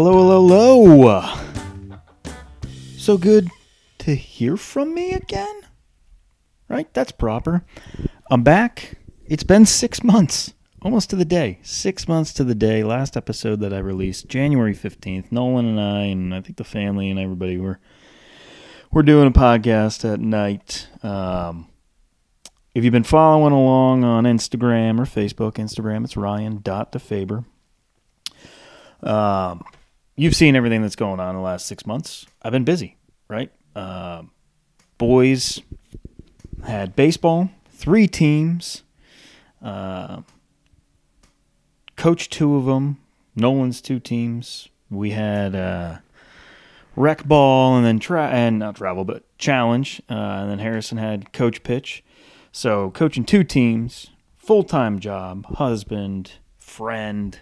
Hello, hello, hello. So good to hear from me again. Right? That's proper. I'm back. It's been six months, almost to the day. Six months to the day. Last episode that I released, January 15th. Nolan and I, and I think the family and everybody were we're doing a podcast at night. Um, if you've been following along on Instagram or Facebook, Instagram, it's Ryan.DeFaber. Um, you've seen everything that's going on in the last six months. I've been busy, right? Uh, boys had baseball, three teams, uh, two of them. Nolan's two teams. We had uh, rec ball and then tra- and not travel, but challenge. Uh, and then Harrison had coach pitch. So coaching two teams, full time job, husband, friend.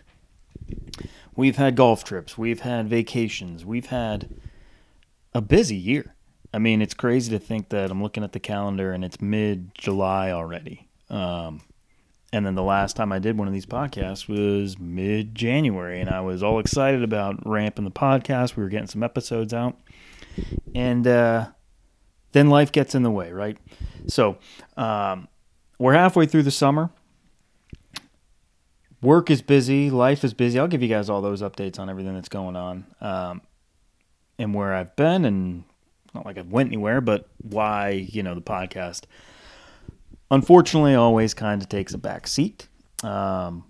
We've had golf trips. We've had vacations. We've had a busy year. I mean, it's crazy to think that I'm looking at the calendar and it's mid July already. Um, and then the last time I did one of these podcasts was mid January, and I was all excited about ramping the podcast. We were getting some episodes out. And uh, then life gets in the way, right? So um, we're halfway through the summer. Work is busy, life is busy. I'll give you guys all those updates on everything that's going on um, and where I've been, and not like I've went anywhere, but why you know the podcast. Unfortunately, always kind of takes a back seat. Um,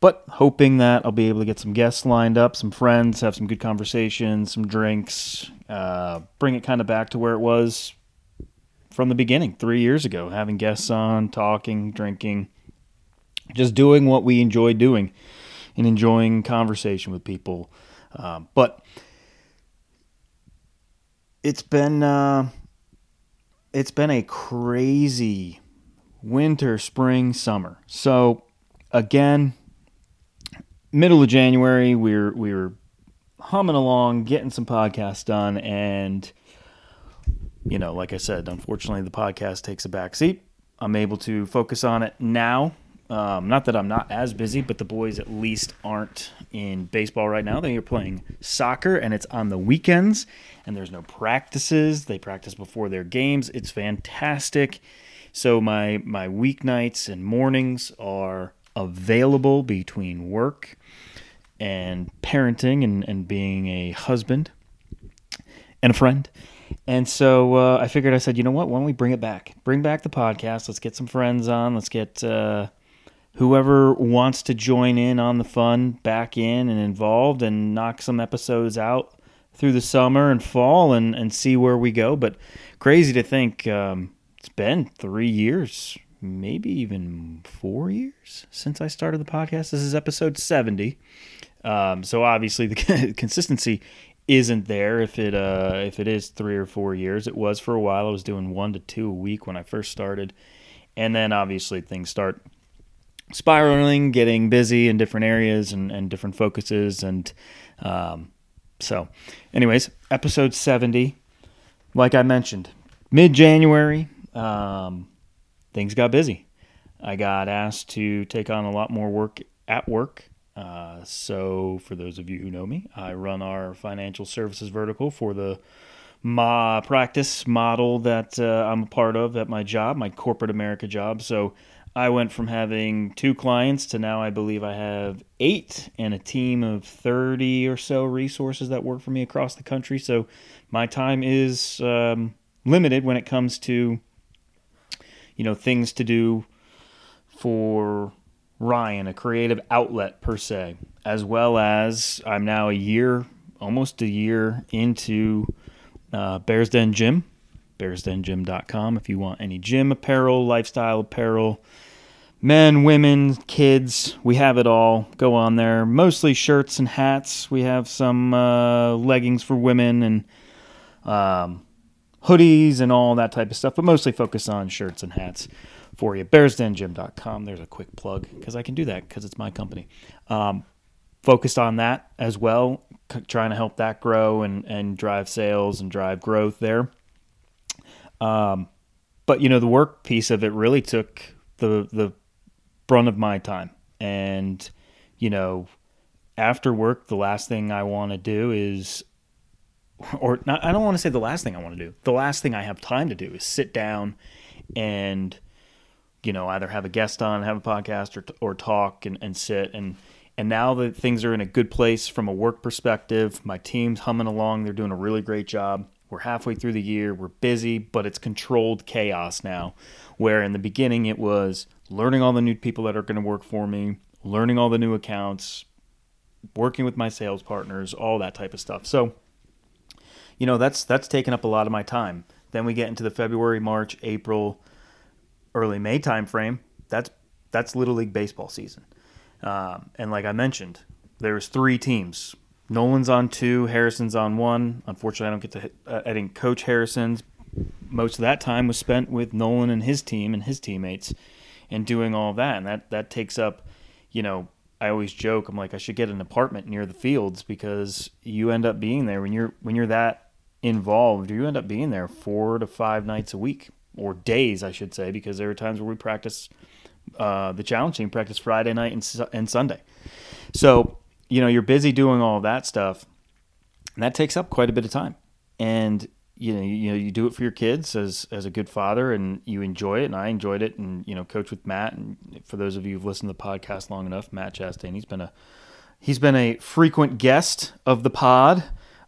but hoping that I'll be able to get some guests lined up, some friends, have some good conversations, some drinks, uh, bring it kind of back to where it was from the beginning, three years ago, having guests on, talking, drinking, just doing what we enjoy doing and enjoying conversation with people. Um, but it's been uh, it's been a crazy winter, spring, summer. So again, middle of January, we we're we were humming along, getting some podcasts done, and you know, like I said, unfortunately, the podcast takes a back seat. I'm able to focus on it now. Um, not that I'm not as busy, but the boys at least aren't in baseball right now. They are playing soccer, and it's on the weekends, and there's no practices. They practice before their games. It's fantastic. So my my weeknights and mornings are available between work and parenting and, and being a husband and a friend. And so uh, I figured I said, you know what? Why don't we bring it back? Bring back the podcast. Let's get some friends on. Let's get uh, whoever wants to join in on the fun back in and involved and knock some episodes out through the summer and fall and, and see where we go. But crazy to think um, it's been three years, maybe even four years since I started the podcast. This is episode 70. Um, so obviously the consistency isn't there if it uh, if it is three or four years. It was for a while. I was doing one to two a week when I first started, and then obviously things start spiraling, getting busy in different areas and, and different focuses, and um, so, anyways, episode seventy. Like I mentioned, mid January, um, things got busy. I got asked to take on a lot more work at work uh, so, for those of you who know me, I run our financial services vertical for the ma practice model that uh, I'm a part of at my job, my corporate America job. So, I went from having two clients to now I believe I have eight and a team of 30 or so resources that work for me across the country. So, my time is um, limited when it comes to, you know, things to do for Ryan, a creative outlet per se, as well as I'm now a year, almost a year into uh, Bears Den Gym, bearsdengym.com if you want any gym apparel, lifestyle apparel, men, women, kids, we have it all. Go on there. Mostly shirts and hats. We have some uh, leggings for women and um, hoodies and all that type of stuff, but mostly focus on shirts and hats for you. BearsDenGym.com. There's a quick plug because I can do that because it's my company. Um, focused on that as well, c- trying to help that grow and, and drive sales and drive growth there. Um, but you know, the work piece of it really took the the brunt of my time, and you know, after work, the last thing I want to do is, or not, I don't want to say the last thing I want to do. The last thing I have time to do is sit down and, you know, either have a guest on, have a podcast, or or talk and, and sit and and now that things are in a good place from a work perspective, my team's humming along. They're doing a really great job. We're halfway through the year. We're busy, but it's controlled chaos now. Where in the beginning it was learning all the new people that are going to work for me, learning all the new accounts, working with my sales partners, all that type of stuff. So, you know, that's that's taken up a lot of my time. Then we get into the February, March, April, early May timeframe. That's that's Little League baseball season. Um, and like I mentioned, there's three teams. Nolan's on two, Harrison's on one. Unfortunately, I don't get to. Uh, I didn't coach Harrison's. Most of that time was spent with Nolan and his team and his teammates, and doing all that. And that that takes up, you know, I always joke. I'm like, I should get an apartment near the fields because you end up being there when you're when you're that involved. You end up being there four to five nights a week or days, I should say, because there are times where we practice uh, the challenge team practice Friday night and, and Sunday. So, you know, you're busy doing all that stuff, and that takes up quite a bit of time. And you know, you, you know, you do it for your kids as as a good father, and you enjoy it, and I enjoyed it, and you know, coach with Matt. And for those of you who've listened to the podcast long enough, Matt Chastain, he's been a he's been a frequent guest of the pod,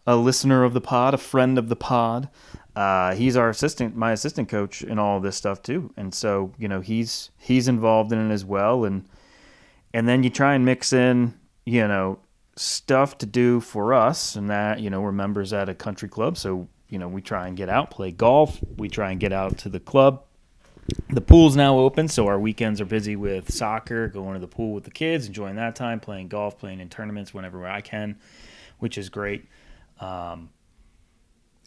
a listener of the pod, a friend of the pod uh, he's our assistant, my assistant coach in all this stuff too. And so, you know, he's he's involved in it as well. And and then you try and mix in, you know, stuff to do for us, and that you know we're members at a country club, so you know we try and get out, play golf. We try and get out to the club. The pool's now open, so our weekends are busy with soccer, going to the pool with the kids, enjoying that time, playing golf, playing in tournaments whenever I can, which is great. Um,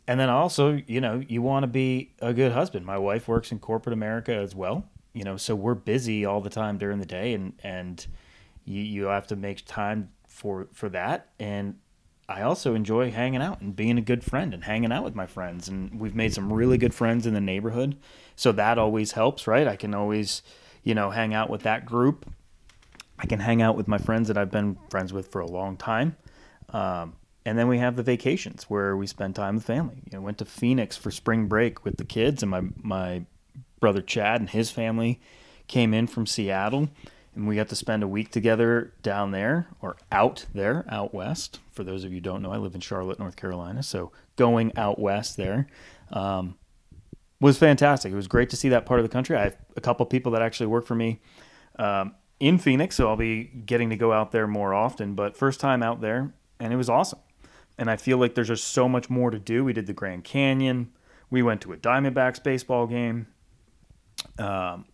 and then also, you know, you want to be a good husband. My wife works in corporate America as well, you know, so we're busy all the time during the day, and and you you have to make time for for that. And I also enjoy hanging out and being a good friend and hanging out with my friends. And we've made some really good friends in the neighborhood, so that always helps, right? I can always, you know, hang out with that group. I can hang out with my friends that I've been friends with for a long time. Um, and then we have the vacations where we spend time with family. You know, went to Phoenix for spring break with the kids, and my my brother Chad and his family came in from Seattle, and we got to spend a week together down there or out there, out west. For those of you don't know, I live in Charlotte, North Carolina, so going out west there um, was fantastic. It was great to see that part of the country. I have a couple people that actually work for me. Um, in Phoenix, so I'll be getting to go out there more often. But first time out there, and it was awesome and I feel like there's just so much more to do. We did the Grand Canyon. We went to a Diamondbacks baseball game. Um,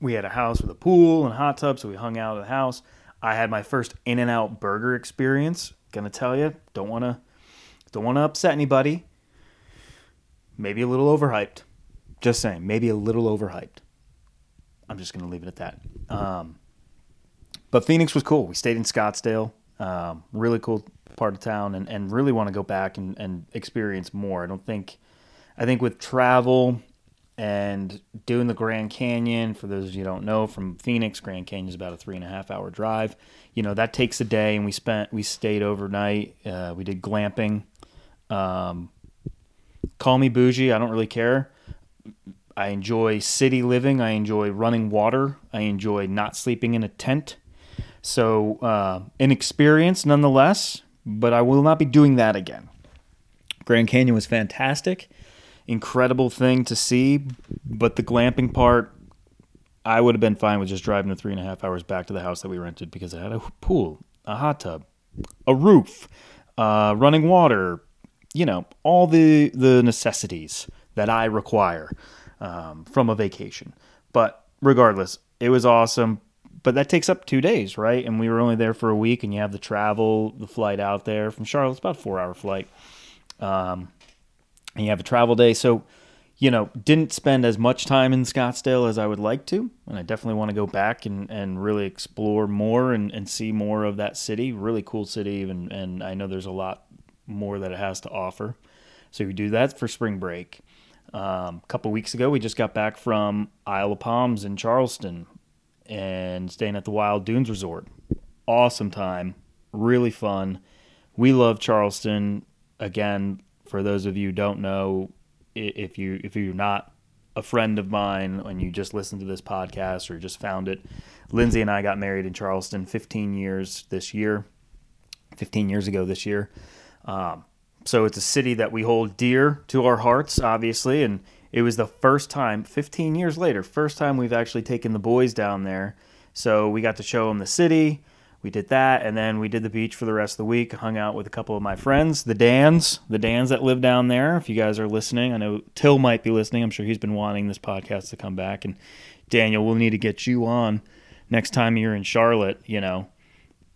we had a house with a pool and a hot tub, so we hung out at the house. I had my first In-N-Out burger experience. Gonna tell you, don't wanna, don't wanna upset anybody. Maybe a little overhyped. Just saying, maybe a little overhyped. I'm just gonna leave it at that. Um, but Phoenix was cool. We stayed in Scottsdale. Um, really cool part of town and, and really want to go back and, and experience more. I don't think, I think with travel and doing the Grand Canyon, for those of you don't know, from Phoenix, Grand Canyon is about a three and a half hour drive. You know, that takes a day and we spent, we stayed overnight. Uh, we did glamping. Um, call me bougie. I don't really care. I enjoy city living. I enjoy running water. I enjoy not sleeping in a tent. So, uh, an experience nonetheless, but I will not be doing that again. Grand Canyon was fantastic, incredible thing to see, but the glamping part, I would have been fine with just driving the three and a half hours back to the house that we rented because it had a pool, a hot tub, a roof, uh, running water, you know, all the the necessities that I require um, from a vacation. But regardless, it was awesome but that takes up two days, right? And we were only there for a week, and you have the travel, the flight out there from Charlotte. It's about a four-hour flight, um, and you have a travel day. So, you know, didn't spend as much time in Scottsdale as I would like to, and I definitely want to go back and, and really explore more and, and see more of that city. Really cool city, and and I know there's a lot more that it has to offer. So we do that for spring break. Um, a couple weeks ago, we just got back from Isle of Palms in Charleston, and staying at the Wild Dunes Resort. Awesome time. really fun. We love Charleston. Again, for those of you who don't know, if you if you're not a friend of mine and you just listened to this podcast or just found it, Lindsay and I got married in Charleston 15 years this year, 15 years ago this year. Um, so it's a city that we hold dear to our hearts, obviously, and it was the first time, 15 years later, first time we've actually taken the boys down there. So we got to show them the city. We did that, and then we did the beach for the rest of the week. Hung out with a couple of my friends, the Dans, the Dans that live down there. If you guys are listening, I know Till might be listening. I'm sure he's been wanting this podcast to come back. And Daniel, we'll need to get you on next time you're in Charlotte. You know,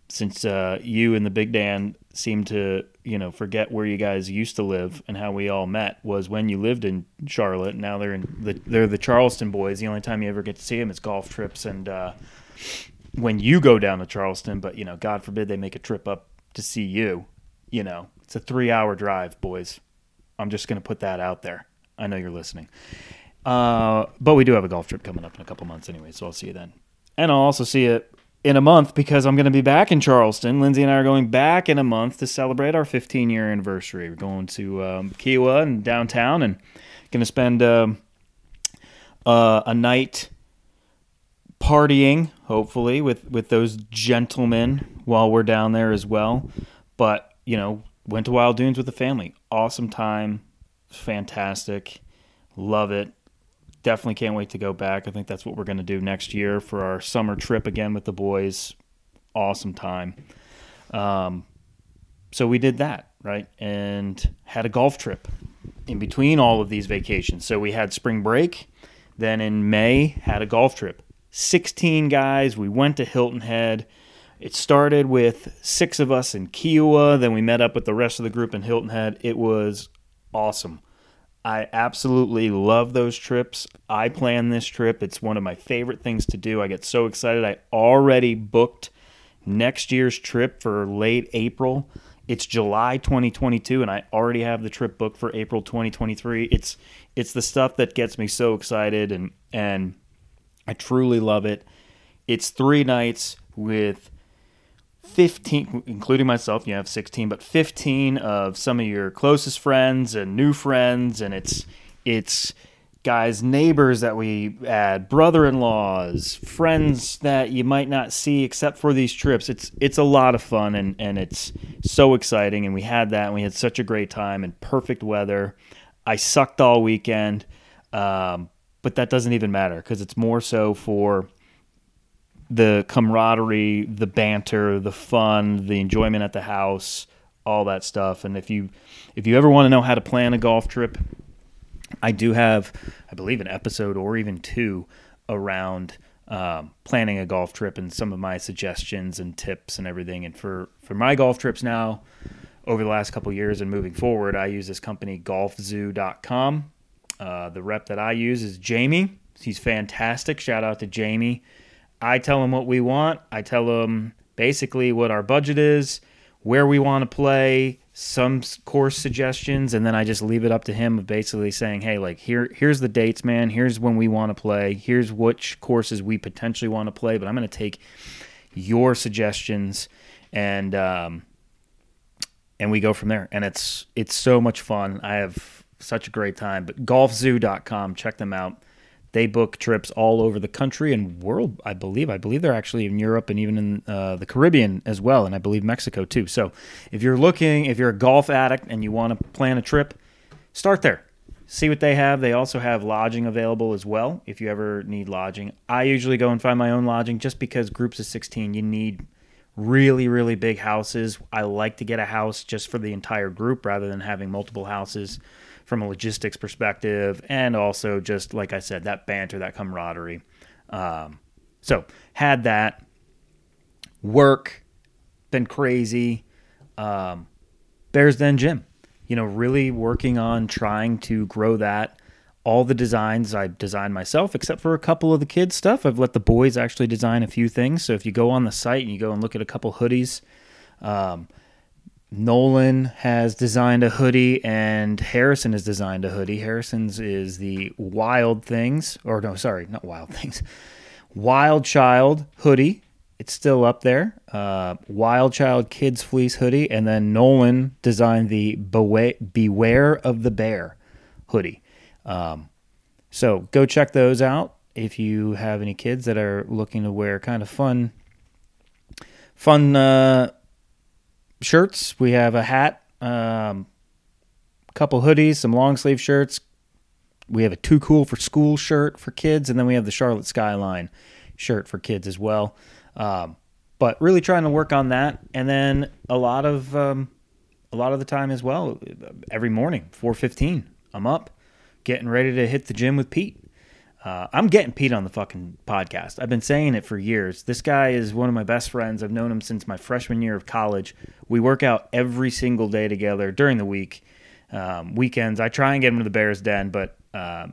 since uh, you and the Big Dan seem to you know forget where you guys used to live and how we all met was when you lived in Charlotte. Now they're in the they're the Charleston boys. The only time you ever get to see them is golf trips and uh, when you go down to Charleston. But you know, God forbid they make a trip up to see you. You know, it's a three hour drive, boys. I'm just gonna put that out there. I know you're listening. Uh, but we do have a golf trip coming up in a couple months anyway, so I'll see you then. And I'll also see you in a month because I'm going to be back in Charleston. Lindsay and I are going back in a month to celebrate our 15 year anniversary. We're going to um, Kiawah and downtown and going to spend um, uh, a night partying, hopefully, with, with those gentlemen while we're down there as well. But, you know, went to Wild Dunes with the family. Awesome time. Fantastic. Love it definitely can't wait to go back. I think that's what we're going to do next year for our summer trip again with the boys. Awesome time. Um, so we did that, right? And had a golf trip in between all of these vacations. So we had spring break. Then in May, had a golf trip. 16 guys. We went to Hilton Head. It started with six of us in Kiawah. Then we met up with the rest of the group in Hilton Head. It was awesome. I absolutely love those trips. I plan this trip. It's one of my favorite things to do. I get so excited. I already booked next year's trip for late April. It's July 2022 and I already have the trip booked for April 2023. It's it's the stuff that gets me so excited and and I truly love it. It's 3 nights with 15 including myself you have 16 but 15 of some of your closest friends and new friends and it's it's guys neighbors that we add brother-in-laws friends that you might not see except for these trips it's it's a lot of fun and and it's so exciting and we had that and we had such a great time and perfect weather i sucked all weekend um, but that doesn't even matter because it's more so for the camaraderie, the banter, the fun, the enjoyment at the house, all that stuff. And if you if you ever want to know how to plan a golf trip, I do have, I believe, an episode or even two around um, planning a golf trip and some of my suggestions and tips and everything. And for for my golf trips now, over the last couple years and moving forward, I use this company golfzoo.com. Uh, the rep that I use is Jamie. He's fantastic. Shout out to Jamie. I tell him what we want. I tell him basically what our budget is, where we want to play, some course suggestions, and then I just leave it up to him of basically saying, "Hey, like here, here's the dates, man. Here's when we want to play. Here's which courses we potentially want to play. But I'm going to take your suggestions and um, and we go from there. And it's it's so much fun. I have such a great time. But golfzoo.com, check them out. They book trips all over the country and world. I believe. I believe they're actually in Europe and even in uh, the Caribbean as well, and I believe Mexico too. So, if you're looking, if you're a golf addict and you want to plan a trip, start there. See what they have. They also have lodging available as well. If you ever need lodging, I usually go and find my own lodging just because groups of 16, you need really really big houses. I like to get a house just for the entire group rather than having multiple houses from a logistics perspective, and also just like I said, that banter, that camaraderie. Um, so had that work, been crazy. Um, Bears Den Gym, you know, really working on trying to grow that. All the designs I designed myself, except for a couple of the kids' stuff. I've let the boys actually design a few things. So if you go on the site and you go and look at a couple hoodies, um, Nolan has designed a hoodie and Harrison has designed a hoodie. Harrison's is the Wild Things, or no, sorry, not Wild Things, Wild Child hoodie. it's still up there. Uh, Wild Child Kids Fleece hoodie, and then Nolan designed the Beware, of the Bear hoodie. Um, so go check those out if you have any kids that are looking to wear kind of fun, fun uh, shirts. We have a hat, um, couple hoodies, some long sleeve shirts. We have a too cool for school shirt for kids, and then we have the Charlotte Skyline shirt for kids as well. Um, but really trying to work on that, and then a lot of um, a lot of the time as well. Every morning, four fifteen, I'm up, getting ready to hit the gym with Pete. Uh, I'm getting Pete on the fucking podcast. I've been saying it for years. This guy is one of my best friends. I've known him since my freshman year of college. We work out every single day together during the week. Um, weekends, I try and get him to the Bears Den, but uh,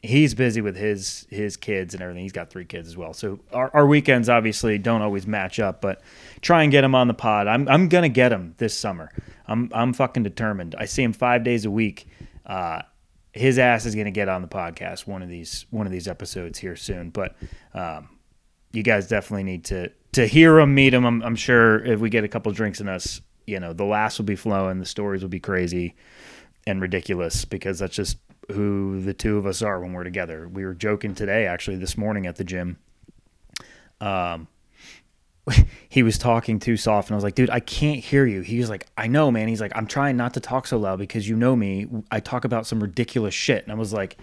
he's busy with his his kids and everything. He's got three kids as well. So our, our weekends obviously don't always match up, but try and get him on the pod. I'm I'm gonna get him this summer. I'm I'm fucking determined. I see him five days a week. Uh, his ass is gonna get on the podcast one of these one of these episodes here soon. But um, you guys definitely need to to hear him, meet him. I'm, I'm sure if we get a couple drinks in us, you know, the laughs will be flowing, the stories will be crazy and ridiculous because that's just who the two of us are when we're together. We were joking today, actually, this morning at the gym. Um, he was talking too soft, and I was like, dude, I can't hear you. He was like, I know, man. He's like, I'm trying not to talk so loud because you know me. I talk about some ridiculous shit. And I was like,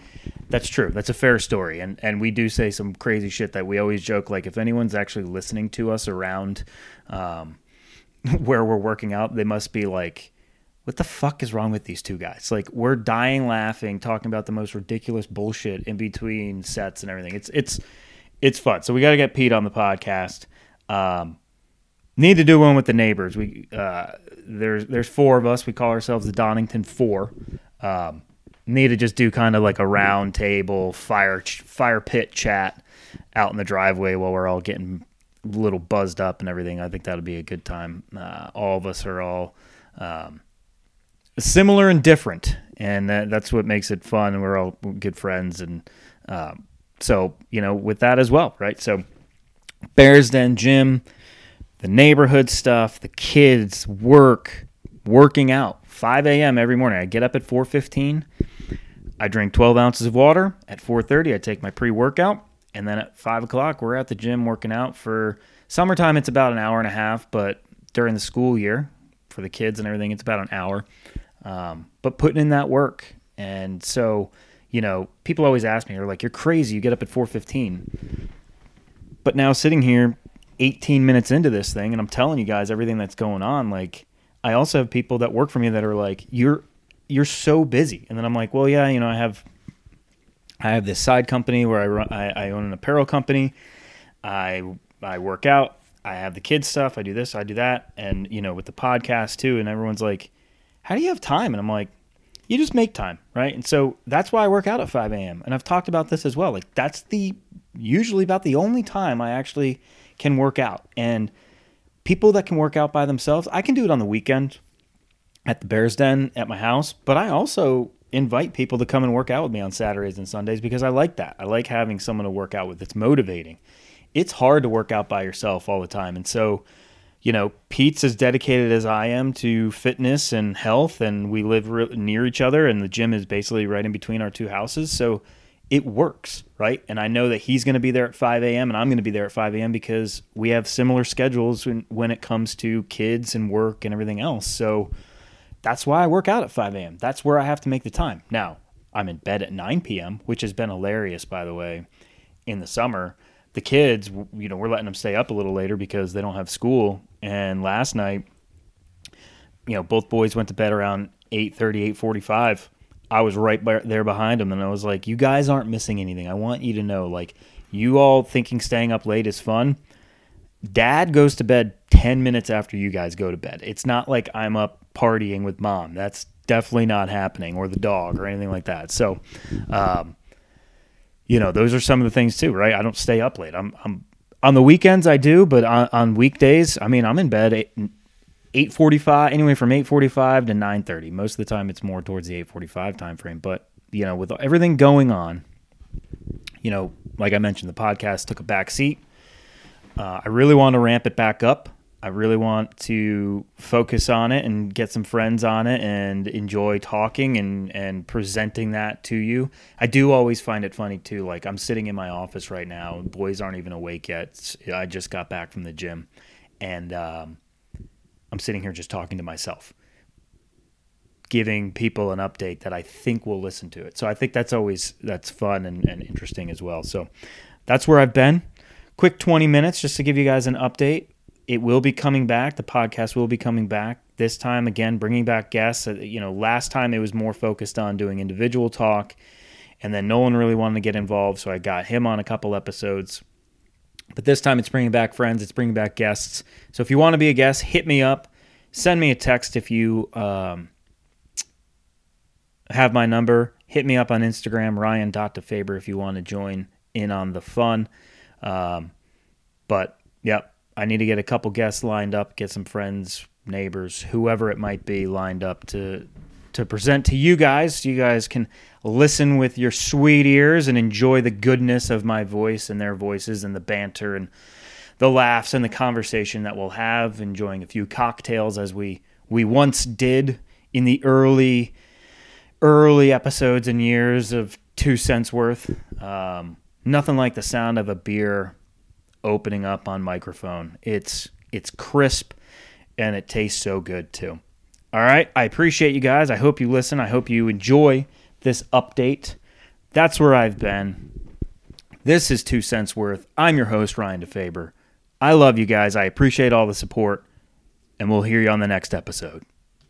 that's true. That's a fair story. And and we do say some crazy shit that we always joke. Like, if anyone's actually listening to us around um, where we're working out, they must be like, what the fuck is wrong with these two guys? Like we're dying laughing, talking about the most ridiculous bullshit in between sets and everything. It's it's it's fun. So we got to get Pete on the podcast. Um, need to do one with the neighbors. We uh, there's there's four of us. We call ourselves the Donington Four. Um, need to just do kind of like a round table fire fire pit chat out in the driveway while we're all getting a little buzzed up and everything. I think that'll be a good time. Uh, all of us are all. Um, similar and different, and that, that's what makes it fun. We're all good friends, and um, so you know, with that as well, right? So, Bears Den gym, the neighborhood stuff, the kids, work, working out. 5 a.m. every morning. I get up at 4:15. I drink 12 ounces of water. At 4:30, I take my pre-workout, and then at 5 o'clock, we're at the gym working out. For summertime, it's about an hour and a half, but during the school year, for the kids and everything, it's about an hour. Um, but putting in that work. And so, you know, people always ask me, they're like, you're crazy. You get up at 415. But now sitting here 18 minutes into this thing, and I'm telling you guys everything that's going on, like, I also have people that work for me that are like, you're, you're so busy. And then I'm like, well, yeah, you know, I have, I have this side company where I run, I, I own an apparel company. I, I work out. I have the kids stuff. I do this, I do that. And, you know, with the podcast too. And everyone's like, how do you have time? And I'm like, you just make time, right? And so that's why I work out at 5 a.m. And I've talked about this as well. Like that's the usually about the only time I actually can work out. And people that can work out by themselves, I can do it on the weekend at the Bears Den at my house, but I also invite people to come and work out with me on Saturdays and Sundays because I like that. I like having someone to work out with. It's motivating. It's hard to work out by yourself all the time. And so you know, Pete's as dedicated as I am to fitness and health, and we live re- near each other, and the gym is basically right in between our two houses. So it works, right? And I know that he's going to be there at 5 a.m. and I'm going to be there at 5 a.m. because we have similar schedules when, when it comes to kids and work and everything else. So that's why I work out at 5 a.m. That's where I have to make the time. Now, I'm in bed at 9 p.m., which has been hilarious, by the way, in the summer the kids, you know, we're letting them stay up a little later because they don't have school. And last night, you know, both boys went to bed around 8:30, 8:45. I was right there behind him, and I was like, "You guys aren't missing anything. I want you to know, like, you all thinking staying up late is fun. Dad goes to bed 10 minutes after you guys go to bed. It's not like I'm up partying with mom. That's definitely not happening, or the dog, or anything like that. So, um, you know, those are some of the things too, right? I don't stay up late. I'm, I'm on the weekends I do, but on, on weekdays, I mean, I'm in bed eight, 8:45 anyway from 8:45 to 9:30. Most of the time it's more towards the 8:45 time frame, but you know, with everything going on, you know, like I mentioned the podcast took a back seat. Uh, I really want to ramp it back up. I really want to focus on it and get some friends on it and enjoy talking and, and presenting that to you. I do always find it funny too. Like I'm sitting in my office right now, boys aren't even awake yet. I just got back from the gym and um, I'm sitting here just talking to myself, giving people an update that I think will listen to it. So I think that's always that's fun and, and interesting as well. So that's where I've been. Quick 20 minutes just to give you guys an update it will be coming back. The podcast will be coming back this time again, bringing back guests. Uh, you know, last time it was more focused on doing individual talk, and then Nolan really wanted to get involved, so I got him on a couple episodes. But this time it's bringing back friends, it's bringing back guests. So if you want to be a guest, hit me up. Send me a text if you um, have my number. Hit me up on Instagram, ryan.defaber, if you want to join in on the fun. Um, but, yep, I need to get a couple guests lined up, get some friends, neighbors, whoever it might be lined up to to present to you guys. So you guys can listen with your sweet ears and enjoy the goodness of my voice and their voices and the banter and the laughs and the conversation that we'll have, enjoying a few cocktails as we we once did in the early early episodes and years of two cents worth. Um, nothing like the sound of a beer opening up on microphone. It's it's crisp and it tastes so good too. All right, I appreciate you guys. I hope you listen. I hope you enjoy this update. That's where I've been. This is Two Cents Worth. I'm your host, Ryan DeFaber. I love you guys. I appreciate all the support, and we'll hear you on the next episode.